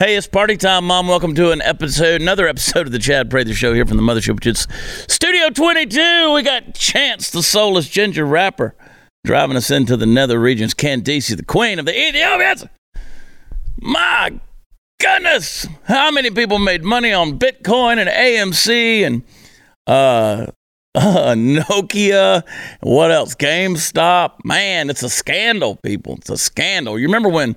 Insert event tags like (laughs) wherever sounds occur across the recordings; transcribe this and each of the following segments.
Hey, it's party time, Mom. Welcome to an episode, another episode of the Chad Prather Show here from the Mothership, which is Studio 22. We got Chance, the soulless ginger rapper, driving us into the nether regions. Candace, the queen of the Ethiopians. My goodness, how many people made money on Bitcoin and AMC and uh, uh, (laughs) Nokia? What else? GameStop. Man, it's a scandal, people. It's a scandal. You remember when?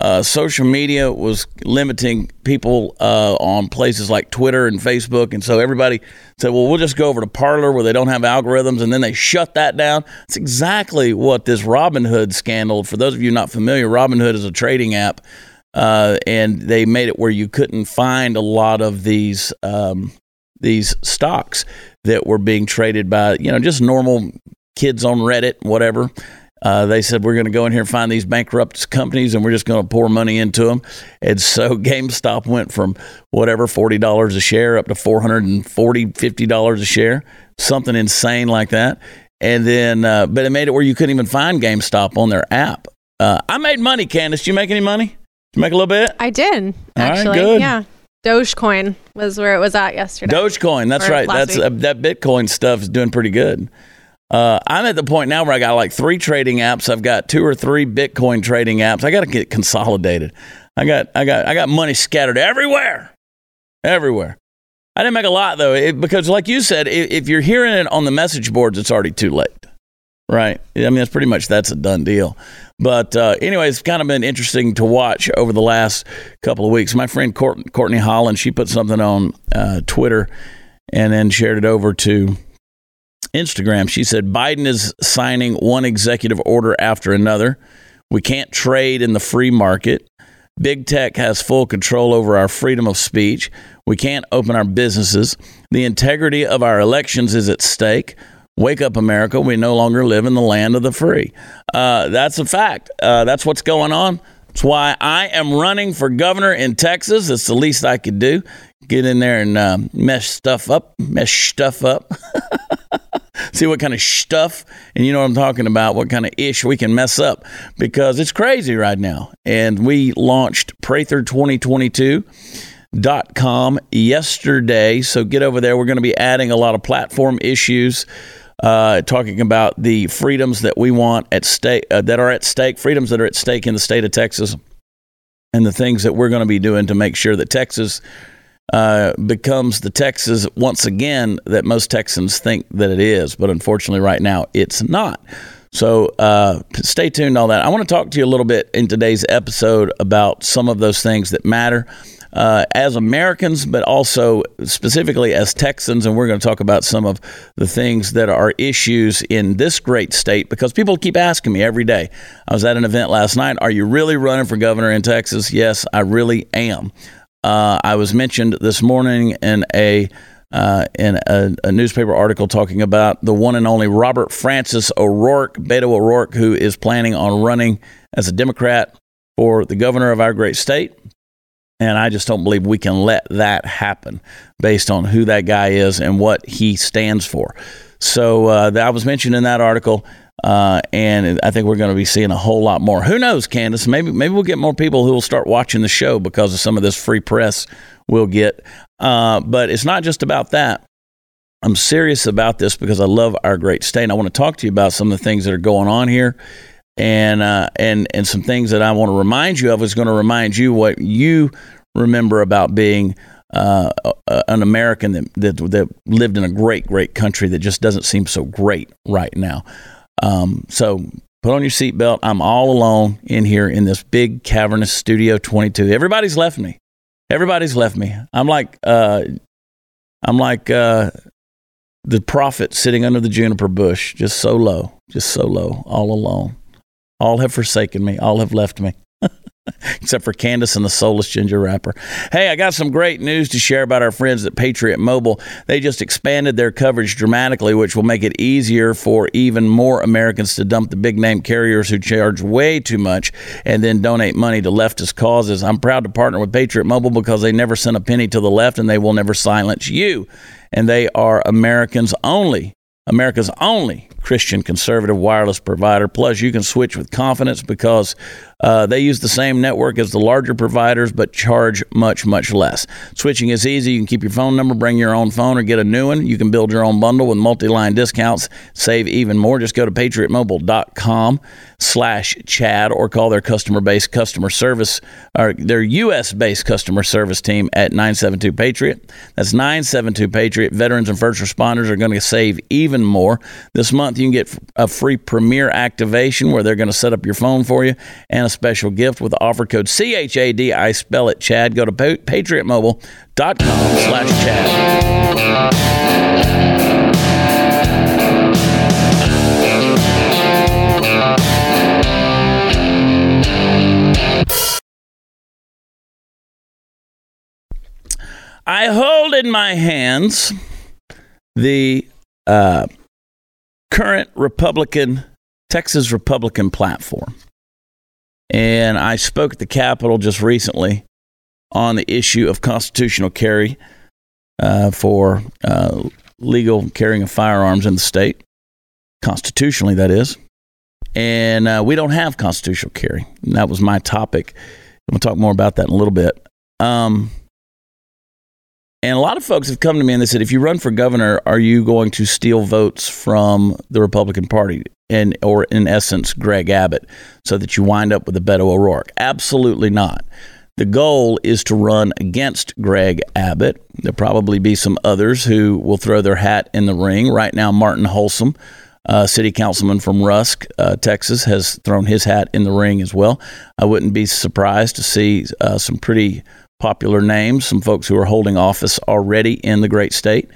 Uh, social media was limiting people uh, on places like Twitter and Facebook. And so everybody said, well, we'll just go over to Parler where they don't have algorithms. And then they shut that down. It's exactly what this Robinhood scandal, for those of you not familiar, Robinhood is a trading app. Uh, and they made it where you couldn't find a lot of these um, these stocks that were being traded by you know just normal kids on Reddit, whatever. Uh, they said we're going to go in here and find these bankrupt companies and we're just going to pour money into them. And so (laughs) GameStop went from whatever forty dollars a share up to 440 50 dollars a share, something insane like that. And then, uh, but it made it where you couldn't even find GameStop on their app. Uh, I made money, Candace. Did you make any money? Did you make a little bit? I did actually. good. Yeah. Dogecoin was where it was at yesterday. Dogecoin. That's Or right. That's uh, that Bitcoin stuff is doing pretty good. Uh, I'm at the point now where I got like three trading apps. I've got two or three Bitcoin trading apps. I got to get consolidated. I got I got I got money scattered everywhere, everywhere. I didn't make a lot though, it, because like you said, if, if you're hearing it on the message boards, it's already too late, right? I mean, that's pretty much that's a done deal. But uh, anyway, it's kind of been interesting to watch over the last couple of weeks. My friend Courtney Holland, she put something on uh, Twitter and then shared it over to Instagram. She said Biden is signing one executive order after another. We can't trade in the free market. Big tech has full control over our freedom of speech. We can't open our businesses. The integrity of our elections is at stake. Wake up, America. We no longer live in the land of the free. Uh, that's a fact. Uh, that's what's going on. That's why I am running for governor in Texas. It's the least I could do. Get in there and uh, mess stuff up, mess stuff up. (laughs) see what kind of stuff, and you know what I'm talking about, what kind of ish we can mess up because it's crazy right now. And we launched Prather 2022 dot com yesterday so get over there we're going to be adding a lot of platform issues uh, talking about the freedoms that we want at stake uh, that are at stake freedoms that are at stake in the state of texas and the things that we're going to be doing to make sure that texas uh, becomes the Texas once again that most Texans think that it is, but unfortunately, right now, it's not. So uh, stay tuned on that. I want to talk to you a little bit in today's episode about some of those things that matter. Uh, as Americans, but also specifically as Texans, and we're going to talk about some of the things that are issues in this great state because people keep asking me every day. I was at an event last night. Are you really running for governor in Texas? Yes, I really am. Uh, I was mentioned this morning in a uh, in a, a newspaper article talking about the one and only Robert Francis O'Rourke, Beto O'Rourke, who is planning on running as a Democrat for the governor of our great state. And I just don't believe we can let that happen based on who that guy is and what he stands for. So uh, that was mentioned in that article. Uh, and I think we're going to be seeing a whole lot more. Who knows, Candace? Maybe maybe we'll get more people who will start watching the show because of some of this free press we'll get. Uh, but it's not just about that. I'm serious about this because I love our great state. And I want to talk to you about some of the things that are going on here, and uh, and and some things that I want to remind you of is going to remind you what you remember about being uh, an American that, that that lived in a great, great country that just doesn't seem so great right now. Um, so put on your seatbelt. I'm all alone in here in this big cavernous studio 22. Everybody's left me. Everybody's left me. I'm like, uh, I'm like uh, the prophet sitting under the juniper bush, just so low, just so low, all alone. All have forsaken me. All have left me. (laughs) Except for Candace and the soulless ginger rapper. Hey, I got some great news to share about our friends at Patriot Mobile. They just expanded their coverage dramatically, which will make it easier for even more Americans to dump the big name carriers who charge way too much and then donate money to leftist causes. I'm proud to partner with Patriot Mobile because they never sent a penny to the left and they will never silence you. And they are Americans only America's only Christian conservative wireless provider. Plus, you can switch with confidence because Uh, they use the same network as the larger providers, but charge much, much less. Switching is easy. You can keep your phone number, bring your own phone, or get a new one. You can build your own bundle with multi-line discounts, save even more. Just go to patriotmobile.com slash Chad or call their customer base customer service or their U.S. based customer service team at 972 Patriot. That's 972 Patriot. Veterans and first responders are going to save even more. This month, you can get a free premiere activation where they're going to set up your phone for you and a special gift with the offer code CHAD. I spell it Chad. Go to patriotmobile.com slash Chad. I hold in my hands the uh, current Republican, Texas Republican platform. And I spoke at the Capitol just recently on the issue of constitutional carry uh, for uh, legal carrying of firearms in the state, constitutionally, that is. And uh, we don't have constitutional carry. And that was my topic. We'll talk more about that in a little bit. Um, and a lot of folks have come to me and they said, if you run for governor, are you going to steal votes from the Republican Party and, or in essence, Greg Abbott, so that you wind up with a Beto O'Rourke? Absolutely not. The goal is to run against Greg Abbott. There'll probably be some others who will throw their hat in the ring. Right now, Martin Holsom, uh, city councilman from Rusk, uh, Texas, has thrown his hat in the ring as well. I wouldn't be surprised to see uh, some pretty popular names, some folks who are holding office already in the great state.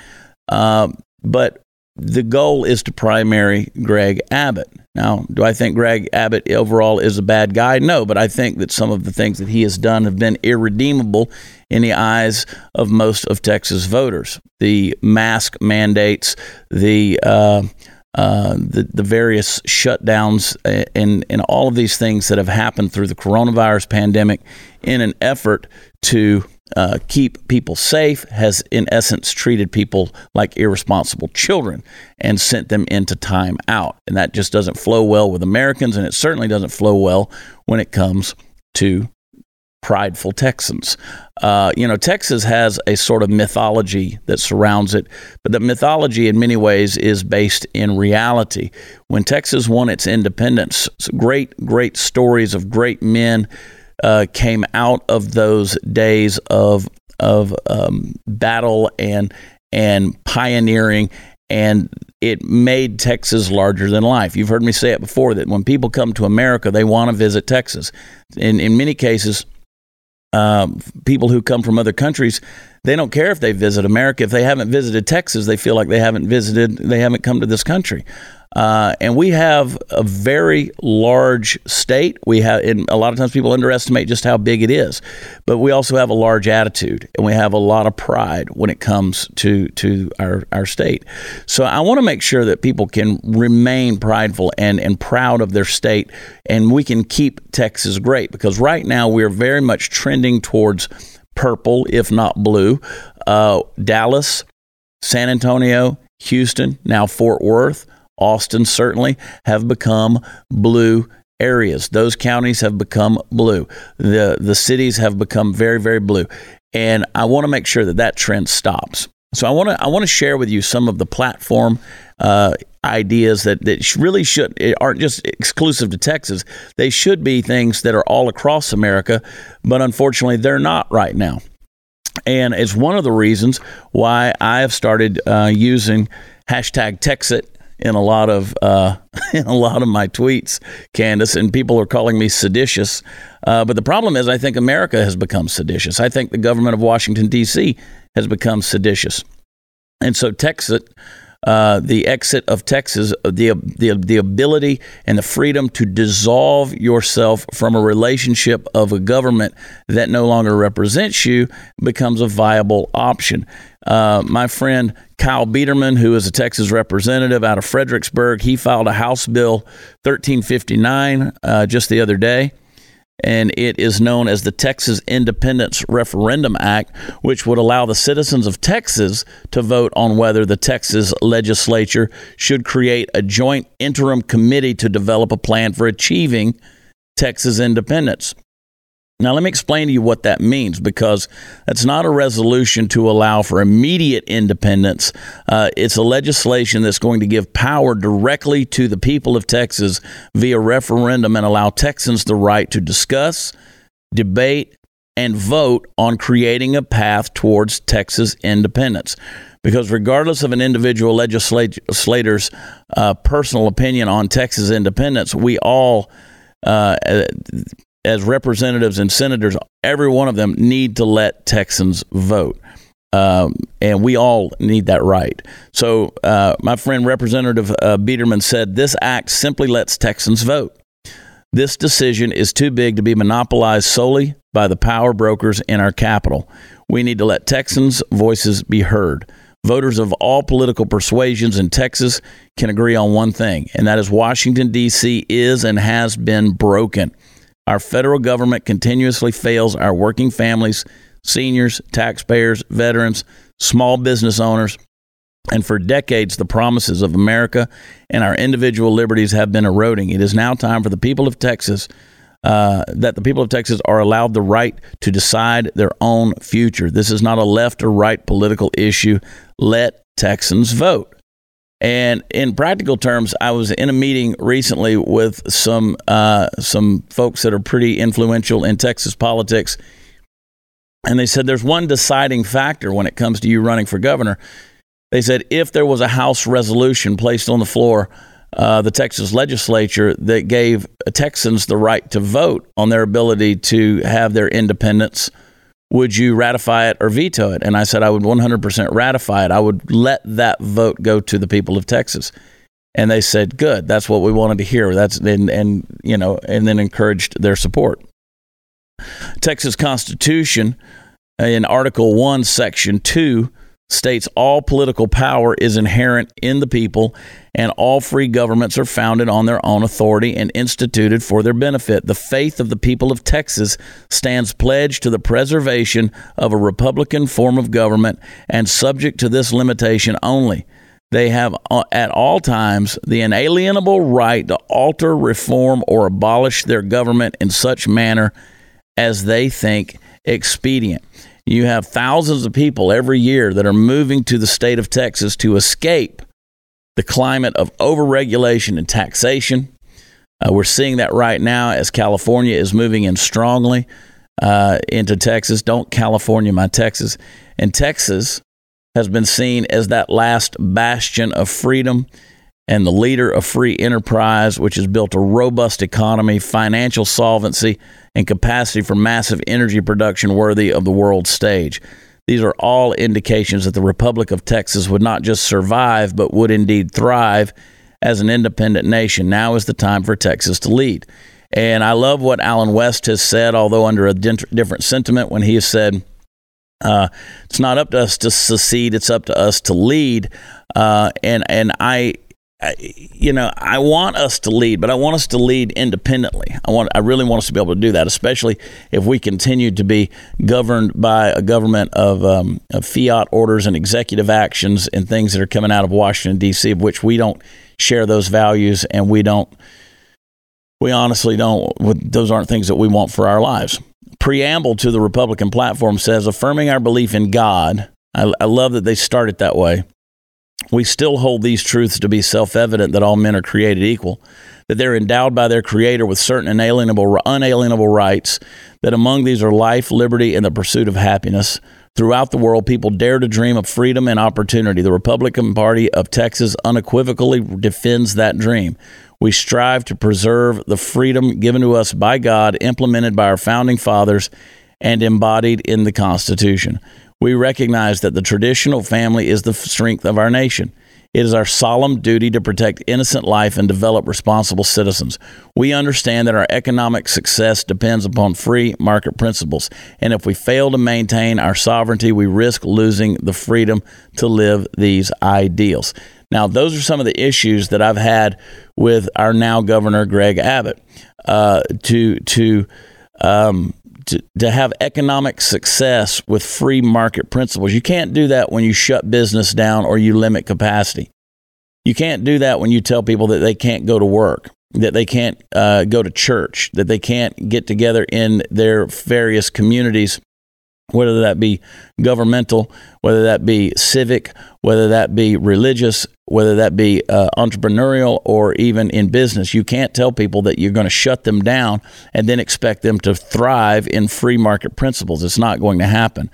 Uh, but the goal is to primary Greg Abbott. Now, do I think Greg Abbott overall is a bad guy? No, but I think that some of the things that he has done have been irredeemable in the eyes of most of Texas voters. The mask mandates, the uh, uh, the, the various shutdowns uh, and, and all of these things that have happened through the coronavirus pandemic in an effort to uh, keep people safe has, in essence, treated people like irresponsible children and sent them into time out. And that just doesn't flow well with Americans, and it certainly doesn't flow well when it comes to prideful Texans. Uh, you know, Texas has a sort of mythology that surrounds it, but the mythology in many ways is based in reality. When Texas won its independence, great, great stories of great men uh, came out of those days of of um, battle and and pioneering and it made Texas larger than life. You've heard me say it before that when people come to America, they want to visit Texas. In in many cases, um, people who come from other countries, they don't care if they visit America. If they haven't visited Texas, they feel like they haven't visited, they haven't come to this country. Uh, and we have a very large state. We have, and a lot of times people underestimate just how big it is. But we also have a large attitude, and we have a lot of pride when it comes to to our our state. So I want to make sure that people can remain prideful and and proud of their state, and we can keep Texas great because right now we are very much trending towards purple, if not blue. Uh, Dallas, San Antonio, Houston, now Fort Worth. Austin certainly have become blue areas. Those counties have become blue. The the cities have become very very blue. And I want to make sure that that trend stops. So I want to I want to share with you some of the platform uh, ideas that that really should aren't just exclusive to Texas. They should be things that are all across America, but unfortunately they're not right now. And it's one of the reasons why I have started uh, using hashtag Texit in a lot of uh, (laughs) in a lot of my tweets, Candace, and people are calling me seditious. Uh, but the problem is, I think America has become seditious. I think the government of Washington D.C. has become seditious, and so Texas uh, the exit of Texas, uh, the, the, the ability and the freedom to dissolve yourself from a relationship of a government that no longer represents you becomes a viable option. Uh, my friend Kyle Biedermann, who is a Texas representative out of Fredericksburg, he filed a House Bill 1359 uh, just the other day and it is known as the Texas Independence Referendum Act, which would allow the citizens of Texas to vote on whether the Texas legislature should create a joint interim committee to develop a plan for achieving Texas independence. Now, let me explain to you what that means because that's not a resolution to allow for immediate independence. Uh, it's a legislation that's going to give power directly to the people of Texas via referendum and allow Texans the right to discuss, debate, and vote on creating a path towards Texas independence. Because regardless of an individual legislator's uh, personal opinion on Texas independence, we all, uh, as representatives and senators, every one of them need to let Texans vote. Um, and we all need that right. So, uh, my friend Representative uh, Biedermann said this act simply lets Texans vote. This decision is too big to be monopolized solely by the power brokers in our capital. We need to let Texans' voices be heard. Voters of all political persuasions in Texas can agree on one thing, and that is Washington, D.C. is and has been broken. Our federal government continuously fails our working families, seniors, taxpayers, veterans, small business owners, and for decades, the promises of America and our individual liberties have been eroding. It is now time for the people of Texas. Uh, that the people of Texas are allowed the right to decide their own future. This is not a left or right political issue. Let Texans vote. And in practical terms, I was in a meeting recently with some uh, some folks that are pretty influential in Texas politics, and they said there's one deciding factor when it comes to you running for governor, they said if there was a House resolution placed on the floor, uh, the Texas legislature that gave Texans the right to vote on their ability to have their independence, would you ratify it or veto it? And I said I would 100% ratify it. I would let that vote go to the people of Texas. And they said, "Good, that's what we wanted to hear." That's and, and you know, and then encouraged their support. Texas Constitution in Article 1, Section 2 states all political power is inherent in the people and all free governments are founded on their own authority and instituted for their benefit. The faith of the people of Texas stands pledged to the preservation of a republican form of government and subject to this limitation only. They have uh, at all times the inalienable right to alter, reform, or abolish their government in such manner as they think expedient. You have thousands of people every year that are moving to the state of Texas to escape the climate of overregulation and taxation. Uh, we're seeing that right now as California is moving in strongly uh, into Texas. Don't California my Texas. And Texas has been seen as that last bastion of freedom and the leader of free enterprise, which has built a robust economy, financial solvency, and capacity for massive energy production worthy of the world stage. These are all indications that the Republic of Texas would not just survive, but would indeed thrive as an independent nation. Now is the time for Texas to lead. And I love what Allen West has said, although under a different sentiment, when he has said, uh, it's not up to us to secede; it's up to us to lead. Uh, and and I you know, I want us to lead, but I want us to lead independently. I want, I really want us to be able to do that, especially if we continue to be governed by a government of, um, of fiat orders and executive actions and things that are coming out of Washington D.C., of which we don't share those values, and we don't, we honestly don't. Those aren't things that we want for our lives. Preamble to the Republican platform says affirming our belief in God. I, I love that they start it that way we still hold these truths to be self evident that all men are created equal, that they're endowed by their Creator with certain inalienable, unalienable rights, that among these are life, liberty, and the pursuit of happiness. Throughout the world, people dare to dream of freedom and opportunity. The Republican Party of Texas unequivocally defends that dream. We strive to preserve the freedom given to us by God, implemented by our founding fathers, and embodied in the Constitution we recognize that the traditional family is the strength of our nation. It is our solemn duty to protect innocent life and develop responsible citizens. We understand that our economic success depends upon free market principles, and if we fail to maintain our sovereignty, we risk losing the freedom to live these ideals. Now, those are some of the issues that I've had with our now governor Greg Abbott. Uh, to to um, to, to have economic success with free market principles. You can't do that when you shut business down or you limit capacity. You can't do that when you tell people that they can't go to work. that they can't uh, go to church, that they can't get together in their various communities, whether that be governmental, whether that be civic, whether that be religious, whether that be uh, entrepreneurial, or even in business. You can't tell people that you're going to shut them down and then expect them to thrive in free market principles. It's not going to happen.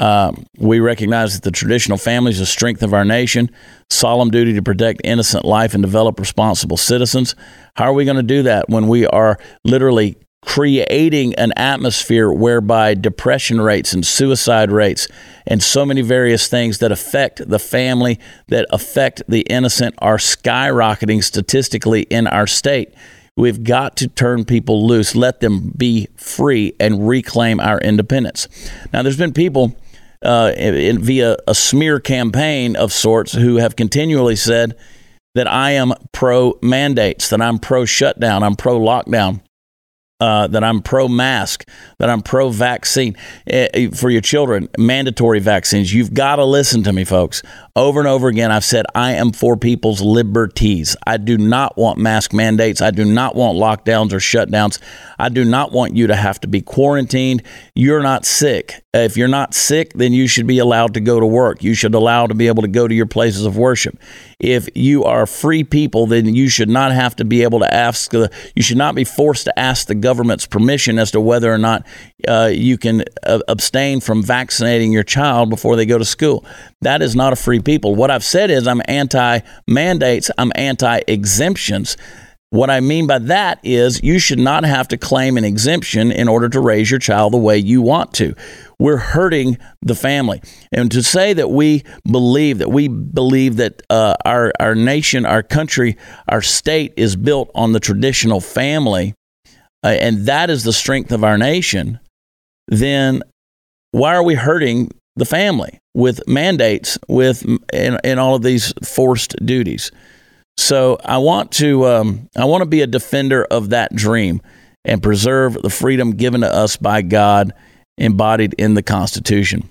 Um, we recognize that the traditional family is the strength of our nation, solemn duty to protect innocent life and develop responsible citizens. How are we going to do that when we are literally creating an atmosphere whereby depression rates and suicide rates and so many various things that affect the family, that affect the innocent, are skyrocketing statistically in our state? We've got to turn people loose, let them be free, and reclaim our independence. Now, there's been people uh, in, via a smear campaign of sorts who have continually said that I am pro mandates, that I'm pro shutdown, I'm pro lockdown uh, that I'm pro mask, that I'm pro vaccine uh, for your children, mandatory vaccines. You've got to listen to me, folks. Over and over again, I've said I am for people's liberties. I do not want mask mandates. I do not want lockdowns or shutdowns. I do not want you to have to be quarantined. You're not sick. If you're not sick, then you should be allowed to go to work. You should allow to be able to go to your places of worship. If you are free people, then you should not have to be able to ask. You should not be forced to ask the government's permission as to whether or not uh, you can uh, abstain from vaccinating your child before they go to school. That is not a free people. What I've said is I'm anti mandates, I'm anti exemptions. What I mean by that is you should not have to claim an exemption in order to raise your child the way you want to. We're hurting the family. And to say that we believe that we believe that uh, our, our nation, our country, our state is built on the traditional family, uh, and that is the strength of our nation, then why are we hurting the family with mandates, with in, in all of these forced duties? So I want to um, I want to be a defender of that dream and preserve the freedom given to us by God, embodied in the Constitution.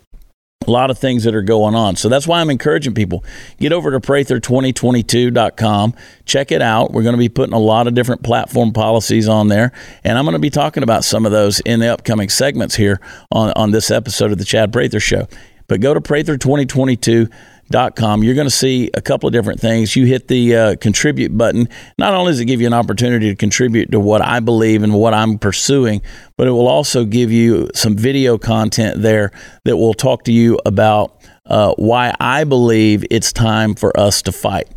A lot of things that are going on. So that's why I'm encouraging people. Get over to prather2022.com. Check it out. We're going to be putting a lot of different platform policies on there. And I'm going to be talking about some of those in the upcoming segments here on, on this episode of the Chad Prather Show. But go to prather2022.com com. You're going to see a couple of different things. You hit the uh, contribute button. Not only does it give you an opportunity to contribute to what I believe and what I'm pursuing, but it will also give you some video content there that will talk to you about uh, why I believe it's time for us to fight.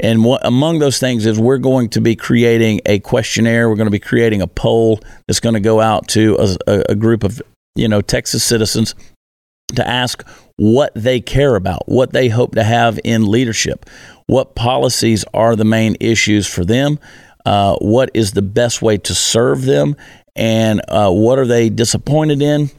And what, among those things is we're going to be creating a questionnaire. We're going to be creating a poll that's going to go out to a, a group of you know Texas citizens to ask what they care about, what they hope to have in leadership, what policies are the main issues for them, uh, what is the best way to serve them, and uh, what are they disappointed in,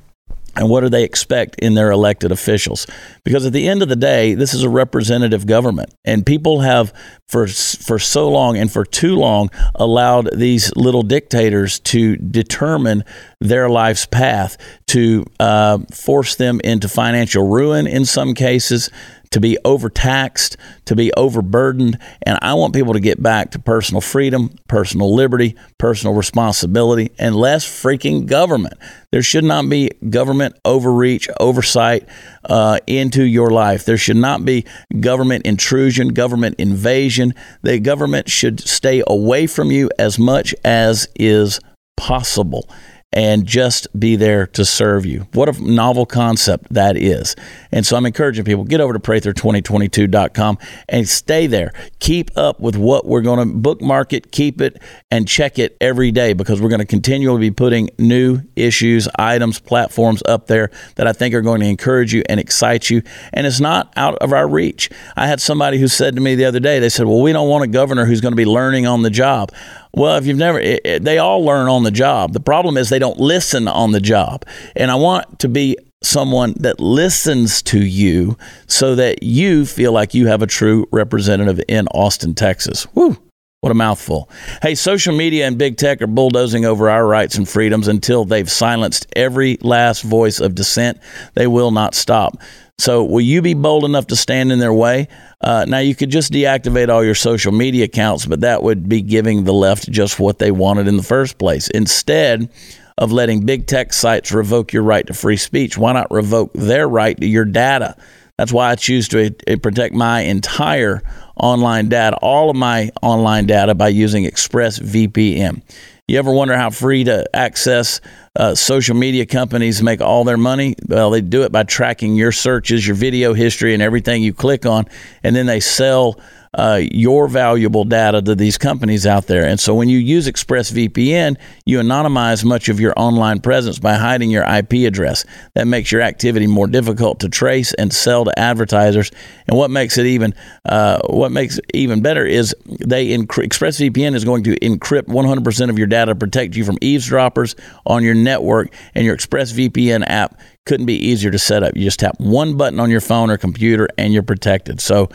and what do they expect in their elected officials? Because at the end of the day, this is a representative government, and people have for for so long and for too long allowed these little dictators to determine their life's path, to uh, force them into financial ruin in some cases, to be overtaxed, to be overburdened. And I want people to get back to personal freedom, personal liberty, personal responsibility, and less freaking government. There should not be government overreach, oversight uh, into your life. There should not be government intrusion, government invasion. The government should stay away from you as much as is possible and just be there to serve you. What a novel concept that is. And so I'm encouraging people get over to prather2022.com and stay there. Keep up with what we're going to bookmark it, keep it, and check it every day because we're going to continually be putting new issues, items, platforms up there that I think are going to encourage you and excite you. And it's not out of our reach. I had somebody who said to me the other day, they said, Well, we don't want a governor who's going to be learning on the job. Well, if you've never, it, it, they all learn on the job. The problem is they don't listen on the job. And I want to be someone that listens to you so that you feel like you have a true representative in Austin, Texas. Woo. What a mouthful. Hey, social media and big tech are bulldozing over our rights and freedoms until they've silenced every last voice of dissent. They will not stop. So, will you be bold enough to stand in their way? Uh, now, you could just deactivate all your social media accounts, but that would be giving the left just what they wanted in the first place. Instead of letting big tech sites revoke your right to free speech, why not revoke their right to your data? That's why I choose to uh, protect my entire online data, all of my online data, by using ExpressVPN. You ever wonder how free to access uh, social media companies make all their money? Well, they do it by tracking your searches, your video history, and everything you click on, and then they sell uh, your valuable data to these companies out there. And so when you use ExpressVPN, you anonymize much of your online presence by hiding your IP address. That makes your activity more difficult to trace and sell to advertisers. And what makes it even uh, what makes even better is they ExpressVPN is going to encrypt 100% of your data to protect you from eavesdroppers on your network. And your ExpressVPN app couldn't be easier to set up. You just tap one button on your phone or computer and you're protected. So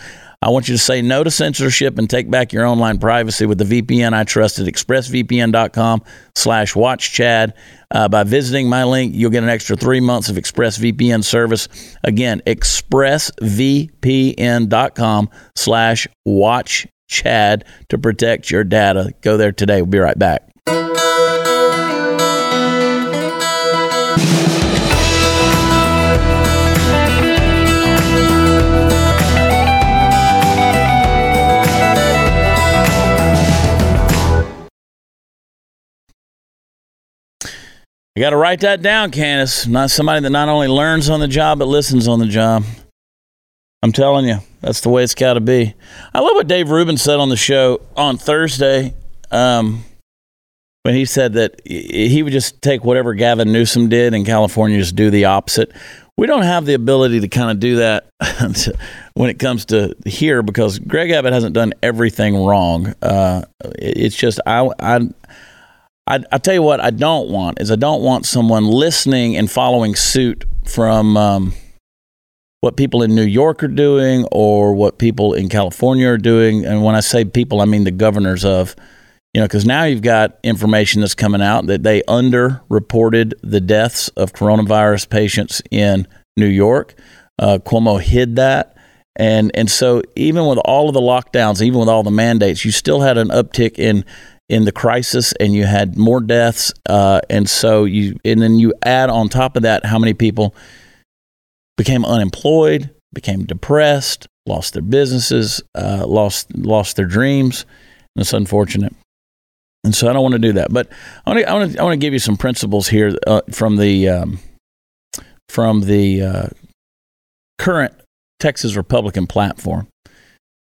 I want you to say no to censorship and take back your online privacy with the VPN I trust at expressvpn.com slash watchchad. Uh, by visiting my link, you'll get an extra three months of ExpressVPN service. Again, expressvpn.com slash watchchad to protect your data. Go there today. We'll be right back. You got to write that down, Candace. Not somebody that not only learns on the job, but listens on the job. I'm telling you, that's the way it's got to be. I love what Dave Rubin said on the show on Thursday um, when he said that he would just take whatever Gavin Newsom did in California, just do the opposite. We don't have the ability to kind of do that (laughs) when it comes to here because Greg Abbott hasn't done everything wrong. Uh, it's just I, I I, I tell you what I don't want is I don't want someone listening and following suit from um, what people in New York are doing or what people in California are doing. And when I say people, I mean the governors of, you know, because now you've got information that's coming out that they underreported the deaths of coronavirus patients in New York. Uh, Cuomo hid that. And, and so even with all of the lockdowns, even with all the mandates, you still had an uptick in in the crisis and you had more deaths uh, and so you and then you add on top of that how many people became unemployed became depressed lost their businesses uh, lost lost their dreams. And it's unfortunate. And so I don't want to do that but I want to I want to, give you some principles here uh, from the um, from the uh, current Texas Republican platform.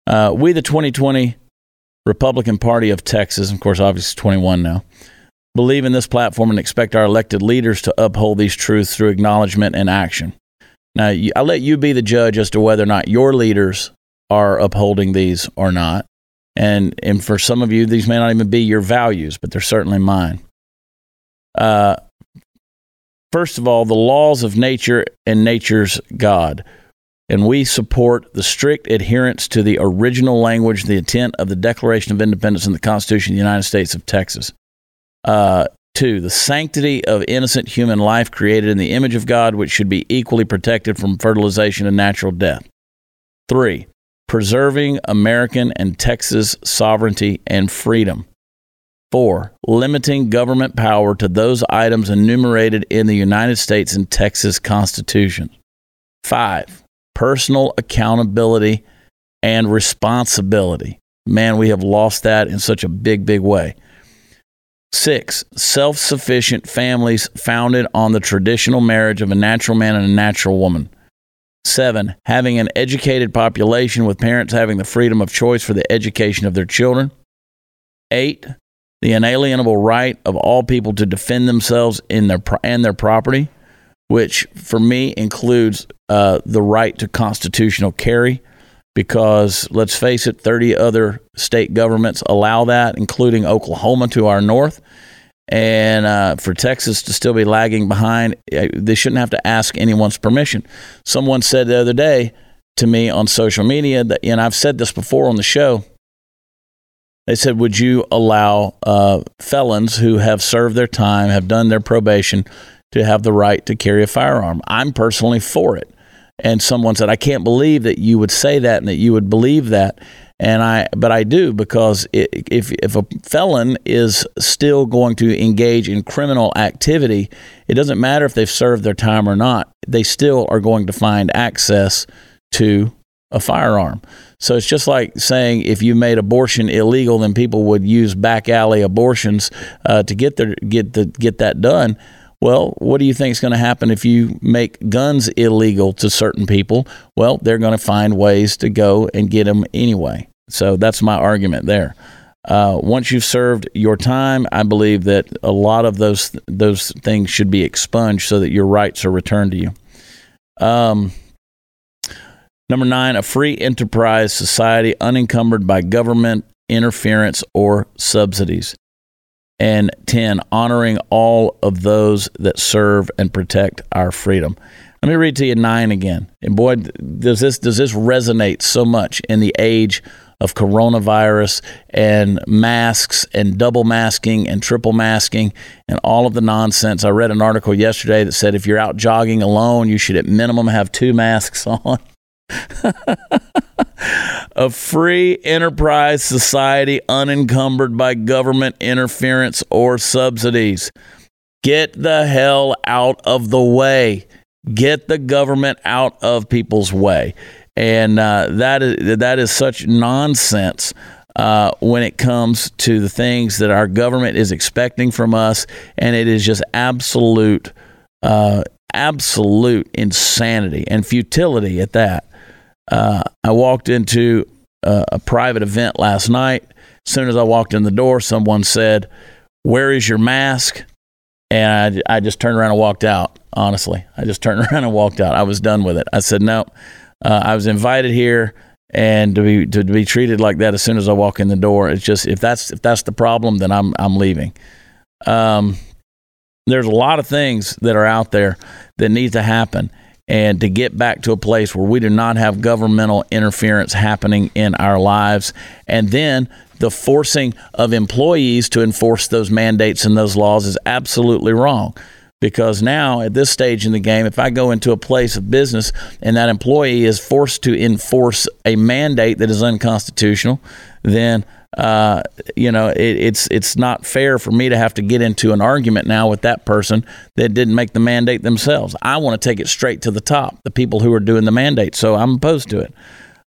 Uh, we the 2020 Republican Party of Texas, of course, obviously 21 now, believe in this platform and expect our elected leaders to uphold these truths through acknowledgement and action. Now, I'll let you be the judge as to whether or not your leaders are upholding these or not. And, and for some of you, these may not even be your values, but they're certainly mine. Uh, first of all, the laws of nature and nature's God and we support the strict adherence to the original language, the intent of the Declaration of Independence and the Constitution of the United States of Texas. Uh, two, the sanctity of innocent human life created in the image of God, which should be equally protected from fertilization and natural death. Three, preserving American and Texas sovereignty and freedom. Four, limiting government power to those items enumerated in the United States and Texas Constitution. Five, personal accountability and responsibility. Man, we have lost that in such a big, big way. Six, self sufficient families founded on the traditional marriage of a natural man and a natural woman. Seven, having an educated population with parents having the freedom of choice for the education of their children. Eight, the inalienable right of all people to defend themselves in their, and their property which for me includes uh, the right to constitutional carry, because let's face it, 30 other state governments allow that, including Oklahoma to our north. And uh, for Texas to still be lagging behind, uh, they shouldn't have to ask anyone's permission. Someone said the other day to me on social media that, and I've said this before on the show, they said, Would you allow uh, felons who have served their time, have done their probation, to have the right to carry a firearm. I'm personally for it. And someone said, I can't believe that you would say that and that you would believe that. And I, but I do because if if a felon is still going to engage in criminal activity, it doesn't matter if they've served their time or not. They still are going to find access to a firearm. So it's just like saying if you made abortion illegal, then people would use back alley abortions uh, to get their get the get that done. Well, what do you think is going to happen if you make guns illegal to certain people? Well, they're going to find ways to go and get them anyway. So that's my argument there. Uh, once you've served your time, I believe that a lot of those those things should be expunged so that your rights are returned to you. Um, number nine, a free enterprise society unencumbered by government interference or subsidies. And 10, honoring all of those that serve and protect our freedom. Let me read to you nine again. And boy, does this does this resonate so much in the age of coronavirus and masks and double masking and triple masking and all of the nonsense. I read an article yesterday that said if you're out jogging alone, you should at minimum have two masks (laughs) on. A free enterprise society unencumbered by government interference or subsidies. Get the hell out of the way. Get the government out of people's way and uh, that is that is such nonsense. Uh, when it comes to the things that our government is expecting from us, and it is just absolute, uh, absolute insanity and futility at that. Uh, I walked into a, a private event last night. As soon as I walked in the door, someone said, "Where is your mask?" And I, I just turned around and walked out. Honestly, I just (laughs) turned around and walked out. I was done with it. I said, "No." Uh, I was invited here, and to be to be treated like that as soon as I walk in the door, it's just if that's if that's the problem, then I'm I'm leaving. Um, there's a lot of things that are out there that need to happen, and to get back to a place where we do not have governmental interference happening in our lives, and then the forcing of employees to enforce those mandates and those laws is absolutely wrong. Because now at this stage in the game if i go into a place of business and that employee is forced to enforce a mandate that is unconstitutional then uh, you know it, it's it's not fair for me to have to get into an argument now with that person that didn't make the mandate themselves. I want to take it straight to the top the people who are doing the mandate so i'm opposed to it.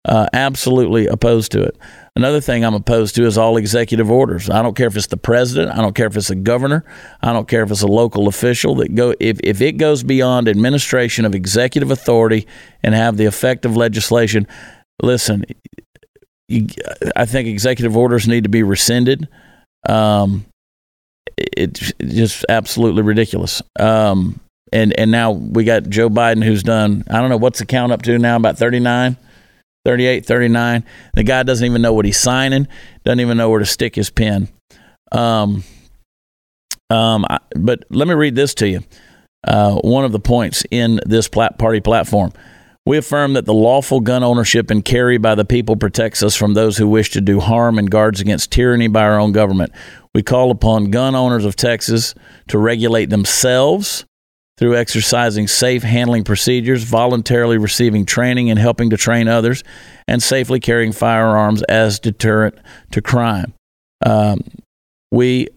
Uh, absolutely opposed to it. Another thing I'm opposed to is all executive orders. I don't care if it's the president, I don't care if it's a governor, I don't care if it's a local official that go if, if it goes beyond administration of executive authority and have the effect of legislation, listen, I think executive orders need to be rescinded. Um, it's just absolutely ridiculous. Um, and and now we got Joe Biden who's done I don't know what's the count up to now about 39 38, 39. The guy doesn't even know what he's signing, doesn't even know where to stick his pen. Um, um, I, but let me read this to you. Uh, one of the points in this plat- party platform. We affirm that the lawful gun ownership and carry by the people protects us from those who wish to do harm and guards against tyranny by our own government. We call upon gun owners of Texas to regulate themselves through exercising safe handling procedures, voluntarily receiving training and helping to train others, and safely carrying firearms as deterrent to crime. Um, we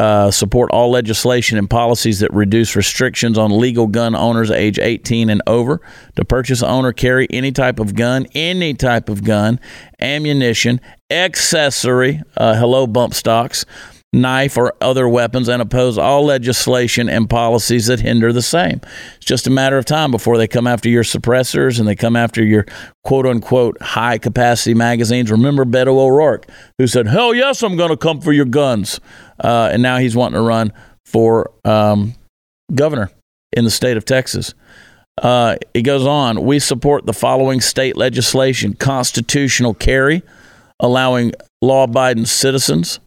uh, support all legislation and policies that reduce restrictions on legal gun owners age 18 and over. To purchase, own, or carry any type of gun, any type of gun, ammunition, accessory, uh, hello bump stocks, knife, or other weapons and oppose all legislation and policies that hinder the same. It's just a matter of time before they come after your suppressors and they come after your quote unquote high capacity magazines. Remember Beto O'Rourke, who said, Hell yes, I'm going to come for your guns. Uh, and now he's wanting to run for um, governor in the state of Texas. Uh, it goes on. We support the following state legislation constitutional carry, allowing law abiding citizens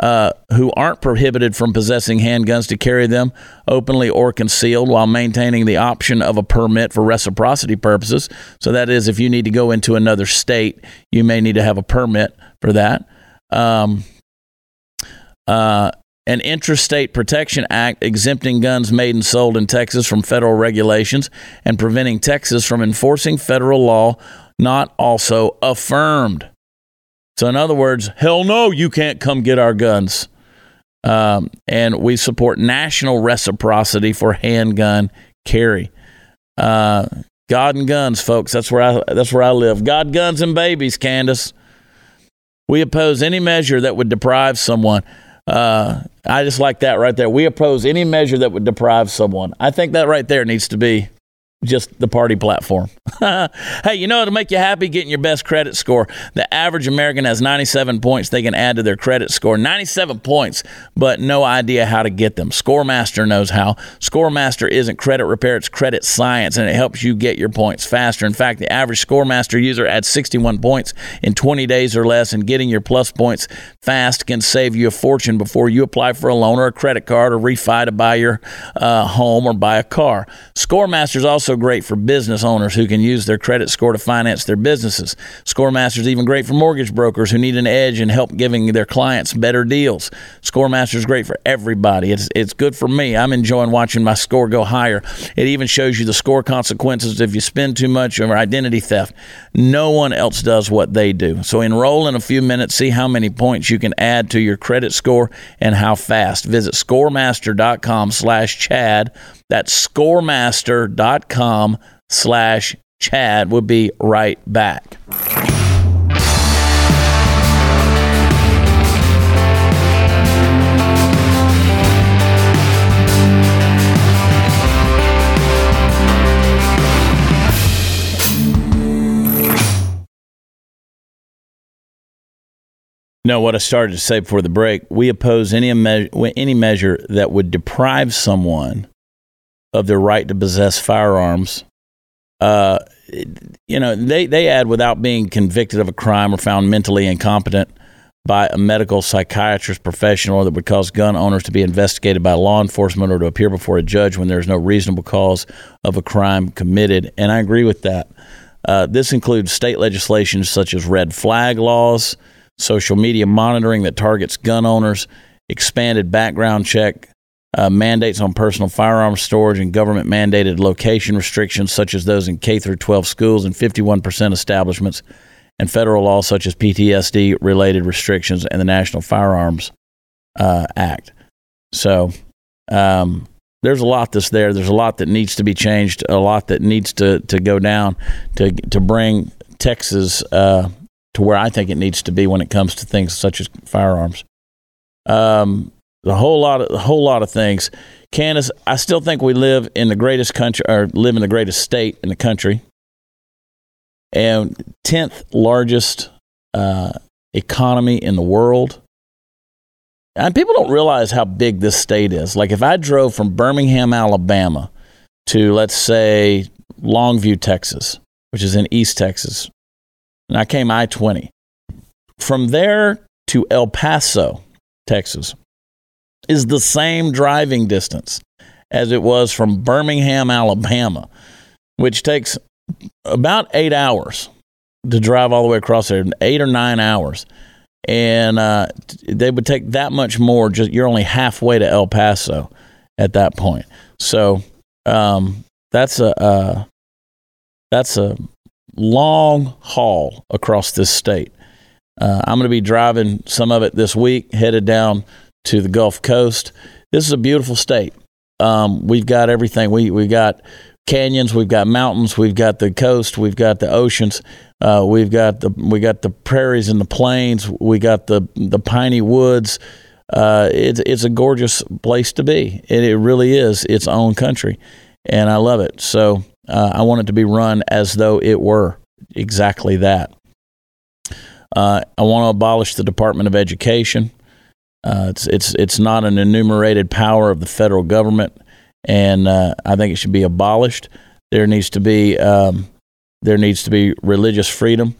uh, who aren't prohibited from possessing handguns to carry them openly or concealed while maintaining the option of a permit for reciprocity purposes. So, that is, if you need to go into another state, you may need to have a permit for that. Um, uh, an Interstate Protection Act exempting guns made and sold in Texas from federal regulations and preventing Texas from enforcing federal law not also affirmed. So, in other words, hell no, you can't come get our guns. Um, and we support national reciprocity for handgun carry. Uh, God and guns, folks. That's where I that's where I live. God, guns, and babies, Candace. We oppose any measure that would deprive someone. Uh, I just like that right there. We oppose any measure that would deprive someone. I think that right there needs to be just the party platform. (laughs) hey, you know it'll make you happy getting your best credit score. The average American has 97 points they can add to their credit score. 97 points, but no idea how to get them. Scoremaster knows how. Scoremaster isn't credit repair, it's credit science, and it helps you get your points faster. In fact, the average Scoremaster user adds 61 points in 20 days or less, and getting your plus points fast can save you a fortune before you apply for a loan or a credit card or refi to buy your uh, home or buy a car. Scoremaster is also great for business owners who can use their credit score to finance their businesses. Scoremaster is even great for mortgage brokers who need an edge in help giving their clients better deals. Scoremaster is great for everybody. It's it's good for me. I'm enjoying watching my score go higher. It even shows you the score consequences if you spend too much or identity theft. No one else does what they do. So enroll in a few minutes, see how many points you can add to your credit score and how fast. Visit scoremaster.com slash Chad. That's scoremaster.com slash Chad. We'll be right back. No, what I started to say before the break, we oppose any, any measure that would deprive someone of their right to possess firearms. Uh, you know, they, they add without being convicted of a crime or found mentally incompetent by a medical psychiatrist professional that would cause gun owners to be investigated by law enforcement or to appear before a judge when there is no reasonable cause of a crime committed. And I agree with that. Uh, this includes state legislation such as red flag laws, social media monitoring that targets gun owners, expanded background check uh, mandates on personal firearm storage and government mandated location restrictions such as those in K through 12 schools and 51% establishments and federal laws such as PTSD related restrictions and the National Firearms uh, Act. So um, there's a lot that's there. There's a lot that needs to be changed. A lot that needs to to go down to to bring Texas uh, to where I think it needs to be when it comes to things such as firearms. Um, a whole lot of a whole lot of things. Candace, I still think we live in the greatest country or live in the greatest state in the country. And tenth largest uh, economy in the world. And people don't realize how big this state is. Like if I drove from Birmingham, Alabama to let's say Longview, Texas, which is in East Texas, and I came I 20. From there to El Paso, Texas, is the same driving distance as it was from Birmingham, Alabama, which takes about eight hours to drive all the way across there, eight or nine hours. And uh, they would take that much more. Just you're only halfway to El Paso at that point. So um, that's a uh, that's a long haul across this state. Uh, I'm going to be driving some of it this week, headed down to the Gulf Coast. This is a beautiful state. Um, we've got everything. We we've got canyons, we've got mountains, we've got the coast, we've got the oceans, uh, we've got the we got the prairies and the plains, we got the the piney woods. Uh, it's it's a gorgeous place to be. It, it really is its own country, and I love it. So uh, I want it to be run as though it were exactly that. Uh, I want to abolish the Department of Education. Uh, it's it's it's not an enumerated power of the federal government, and uh, I think it should be abolished. There needs to be um, there needs to be religious freedom.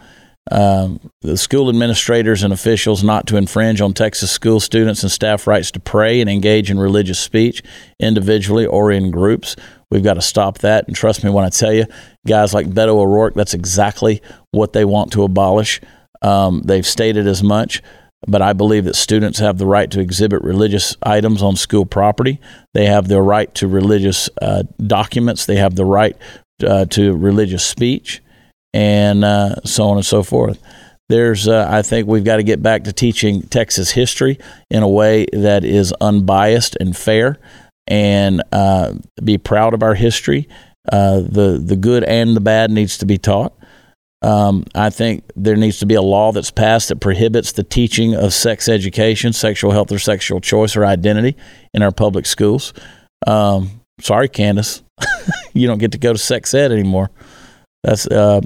Um, the school administrators and officials not to infringe on Texas school students and staff rights to pray and engage in religious speech individually or in groups. We've got to stop that. And trust me when I tell you, guys like Beto O'Rourke, that's exactly what they want to abolish. Um, they've stated as much. But I believe that students have the right to exhibit religious items on school property. They have the right to religious uh, documents. They have the right uh, to religious speech, and uh, so on and so forth. There's, uh, I think, we've got to get back to teaching Texas history in a way that is unbiased and fair, and uh, be proud of our history. Uh, the the good and the bad needs to be taught. Um, I think there needs to be a law that's passed that prohibits the teaching of sex education, sexual health, or sexual choice or identity in our public schools. Um, sorry, Candace, (laughs) you don't get to go to sex ed anymore. That's uh,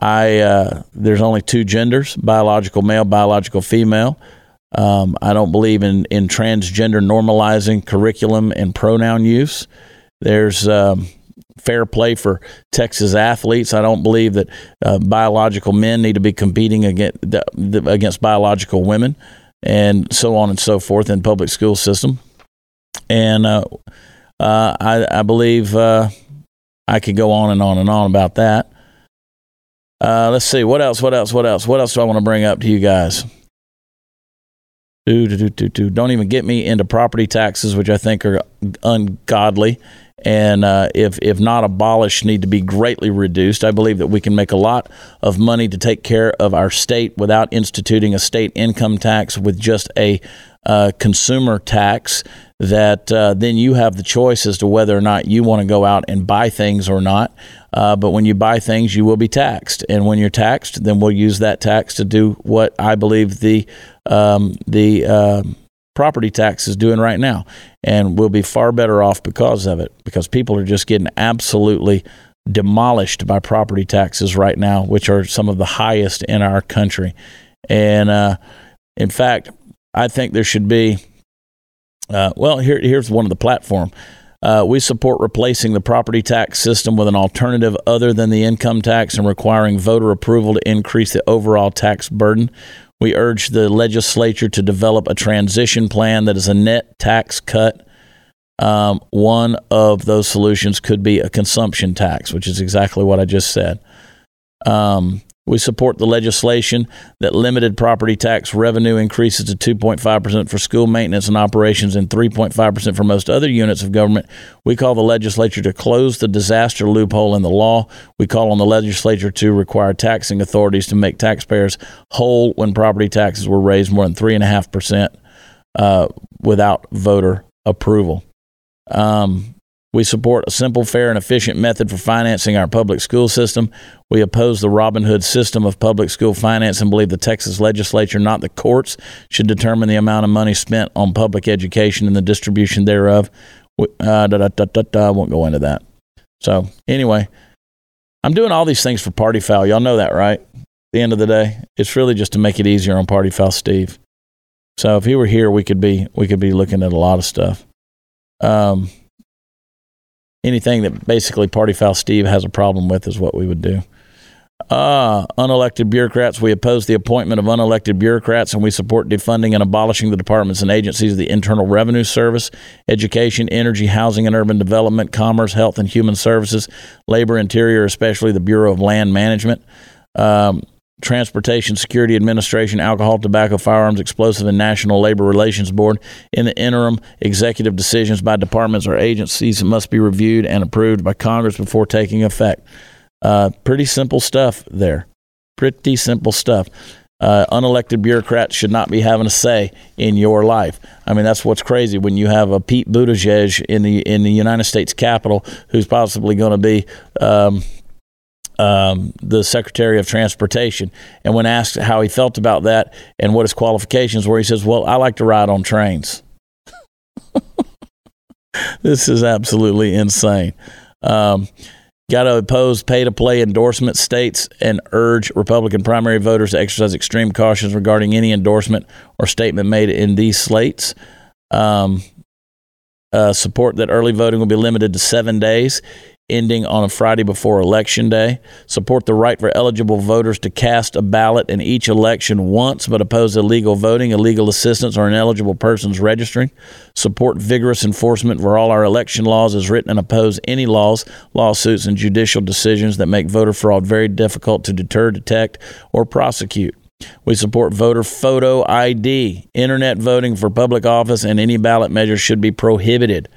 I. Uh, there's only two genders: biological male, biological female. Um, I don't believe in in transgender normalizing curriculum and pronoun use. There's um, fair play for Texas athletes. I don't believe that uh, biological men need to be competing against against biological women, and so on and so forth in public school system. And uh, uh, I, I, believe uh, I could go on and on and on about that. Uh, let's see what else. What else? What else? What else do I want to bring up to you guys? Do, do, do, do, Don't even get me into property taxes, which I think are ungodly and uh, if if not abolished, need to be greatly reduced. I believe that we can make a lot of money to take care of our state without instituting a state income tax with just a uh, consumer tax. That uh, then you have the choice as to whether or not you want to go out and buy things or not. Uh, but when you buy things, you will be taxed, and when you're taxed, then we'll use that tax to do what I believe the um, the um, property tax is doing right now. And we'll be far better off because of it, because people are just getting absolutely demolished by property taxes right now, which are some of the highest in our country. And uh, in fact, I think there should be, uh, well, here, here's one of the platform. Uh, we support replacing the property tax system with an alternative other than the income tax and requiring voter approval to increase the overall tax burden. We urge the legislature to develop a transition plan that is a net tax cut. Um, one of those solutions could be a consumption tax, which is exactly what I just said. Um, we support the legislation that limited property tax revenue increases to 2.5% for school maintenance and operations and 3.5% for most other units of government. We call the legislature to close the disaster loophole in the law. We call on the legislature to require taxing authorities to make taxpayers whole when property taxes were raised more than 3.5% uh, without voter approval. Um, we support a simple, fair, and efficient method for financing our public school system. We oppose the Robin Hood system of public school finance and believe the Texas legislature, not the courts, should determine the amount of money spent on public education and the distribution thereof. Uh, da, da, da, I won't go into that. So, anyway, I'm doing all these things for Party Foul. Y'all know that, right? At the end of the day, it's really just to make it easier on Party Foul Steve. So, if he were here, we could be we could be looking at a lot of stuff. Um, anything that basically Party Foul Steve has a problem with is what we would do. Uh, unelected bureaucrats. We oppose the appointment of unelected bureaucrats and we support defunding and abolishing the departments and agencies of the Internal Revenue Service, Education, Energy, Housing and Urban Development, Commerce, Health and Human Services, Labor, Interior, especially the Bureau of Land Management. Um, Transportation Security Administration, Alcohol, Tobacco, Firearms, Explosive, and National Labor Relations Board. In the interim, executive decisions by departments or agencies must be reviewed and approved by Congress before taking effect. Uh, pretty simple stuff there. Pretty simple stuff. Uh, unelected bureaucrats should not be having a say in your life. I mean, that's what's crazy when you have a Pete Buttigieg in the in the United States Capitol who's possibly going to be um, um, the Secretary of Transportation. And when asked how he felt about that and what his qualifications were, he says, Well, I like to ride on trains. (laughs) this is absolutely insane. Um, Got to oppose pay to play endorsement states and urge Republican primary voters to exercise extreme caution regarding any endorsement or statement made in these slates. Um, uh, support that early voting will be limited to seven days ending on a Friday before Election Day. Support the right for eligible voters to cast a ballot in each election once, but oppose illegal voting, illegal assistance, or ineligible persons registering. Support vigorous enforcement for all our election laws as written and oppose any laws, lawsuits, and judicial decisions that make voter fraud very difficult to deter, detect, or prosecute. We support voter photo ID. Internet voting for public office and any ballot measure should be prohibited.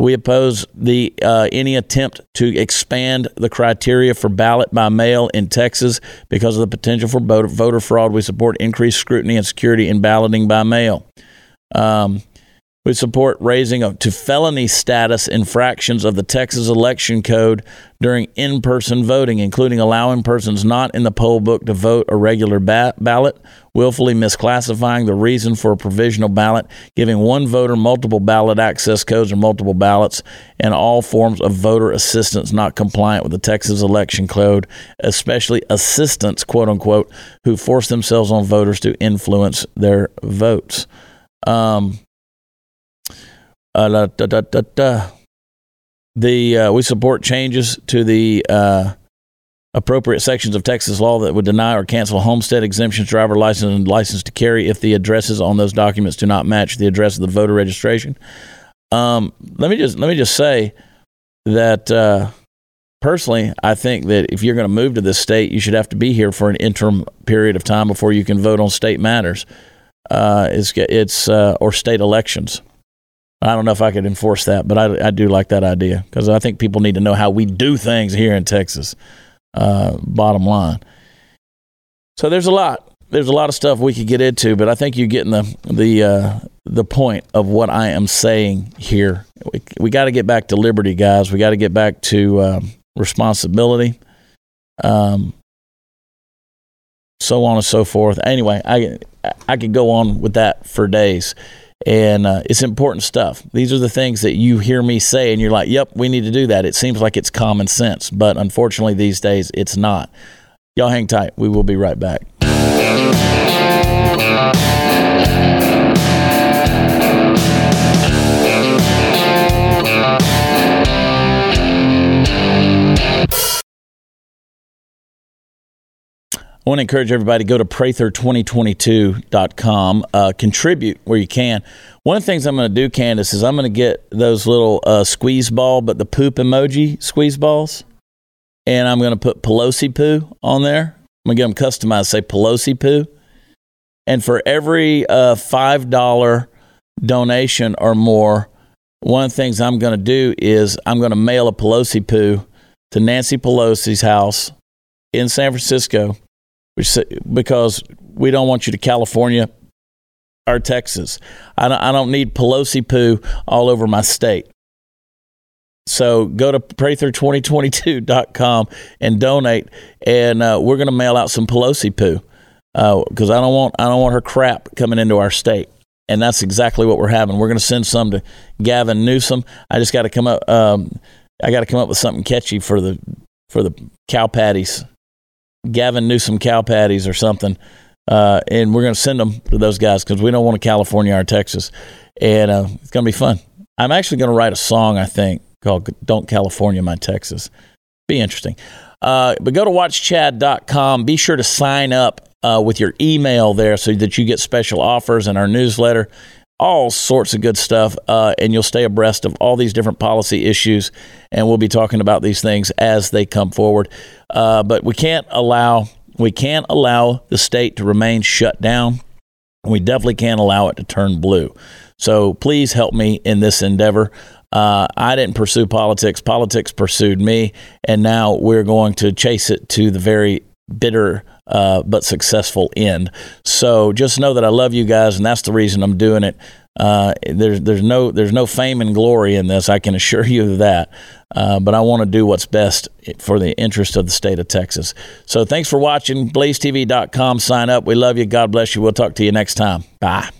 We oppose the uh, any attempt to expand the criteria for ballot by mail in Texas because of the potential for voter, fraud. We support increased scrutiny and security in balloting by mail. Um, we support raising to felony status infractions of the Texas election code during in person voting, including allowing persons not in the poll book to vote a regular ba- ballot, willfully misclassifying the reason for a provisional ballot, giving one voter multiple ballot access codes or multiple ballots, and all forms of voter assistance not compliant with the Texas election code, especially assistants, quote unquote, who force themselves on voters to influence their votes. Um, uh, da, da, da, da, The uh, we support changes to the uh, appropriate sections of Texas law that would deny or cancel homestead exemptions, driver license, and license to carry if the addresses on those documents do not match the address of the voter registration. Um, let me just let me just say that uh, personally, I think that if you're going to move to this state, you should have to be here for an interim period of time before you can vote on state matters. Uh, it's it's uh, or state elections. I don't know if I could enforce that, but I, I do like that idea because I think people need to know how we do things here in Texas. Uh, bottom line. So there's a lot. There's a lot of stuff we could get into, but I think you're getting the the uh, the point of what I am saying here. We we got to get back to liberty, guys. We got to get back to uh, responsibility, um, so on and so forth. Anyway, I I could go on with that for days and uh, it's important stuff. These are the things that you hear me say, and you're like, "Yep, we need to do that." It seems like it's common sense, but unfortunately, these days it's not. Y'all hang tight. We will be right back. I want to encourage everybody to go to prather2022.com, uh, contribute where you can. One of the things I'm going to do, Candace, is I'm going to get those little uh, squeeze ball, but the poop emoji squeeze balls, and I'm going to put Pelosi poo on there. I'm going to get them customized, say Pelosi poo. And for every uh, $5 donation or more, one of the things I'm going to do is I'm going to mail a Pelosi poo to Nancy Pelosi's house in San Francisco because we don't want you to California or Texas. I don't, I don't need Pelosi poo all over my state. So go to prather2022.com and donate, and uh, we're going to mail out some Pelosi poo because uh, I don't want I don't want her crap coming into our state, and that's exactly what we're having. We're going to send some to Gavin Newsom. I just got to come up. Um, I got to come up with something catchy for the for the cow patties Gavin Newsom cow patties or something. Uh, and we're going to send them to those guys because we don't want to California or Texas. And uh, it's going to be fun. I'm actually going to write a song, I think, called Don't California My Texas. Be interesting. Uh, but go to watchchad.com. Be sure to sign up uh, with your email there so that you get special offers in our newsletter all sorts of good stuff, uh, and you'll stay abreast of all these different policy issues. And we'll be talking about these things as they come forward. Uh, but we can't allow we can't allow the state to remain shut down. We definitely can't allow it to turn blue. So please help me in this endeavor. Uh, I didn't pursue politics. Politics pursued me, and now we're going to chase it to the very bitter uh, but successful end. So just know that I love you guys, and that's the reason I'm doing it. Uh, there's there's no there's no fame and glory in this. I can assure you of that. Uh, but I want to do what's best for the interest of the state of Texas. So thanks for watching. BlazeTV.com. Sign up. We love you. God bless you. We'll talk to you next time. Bye.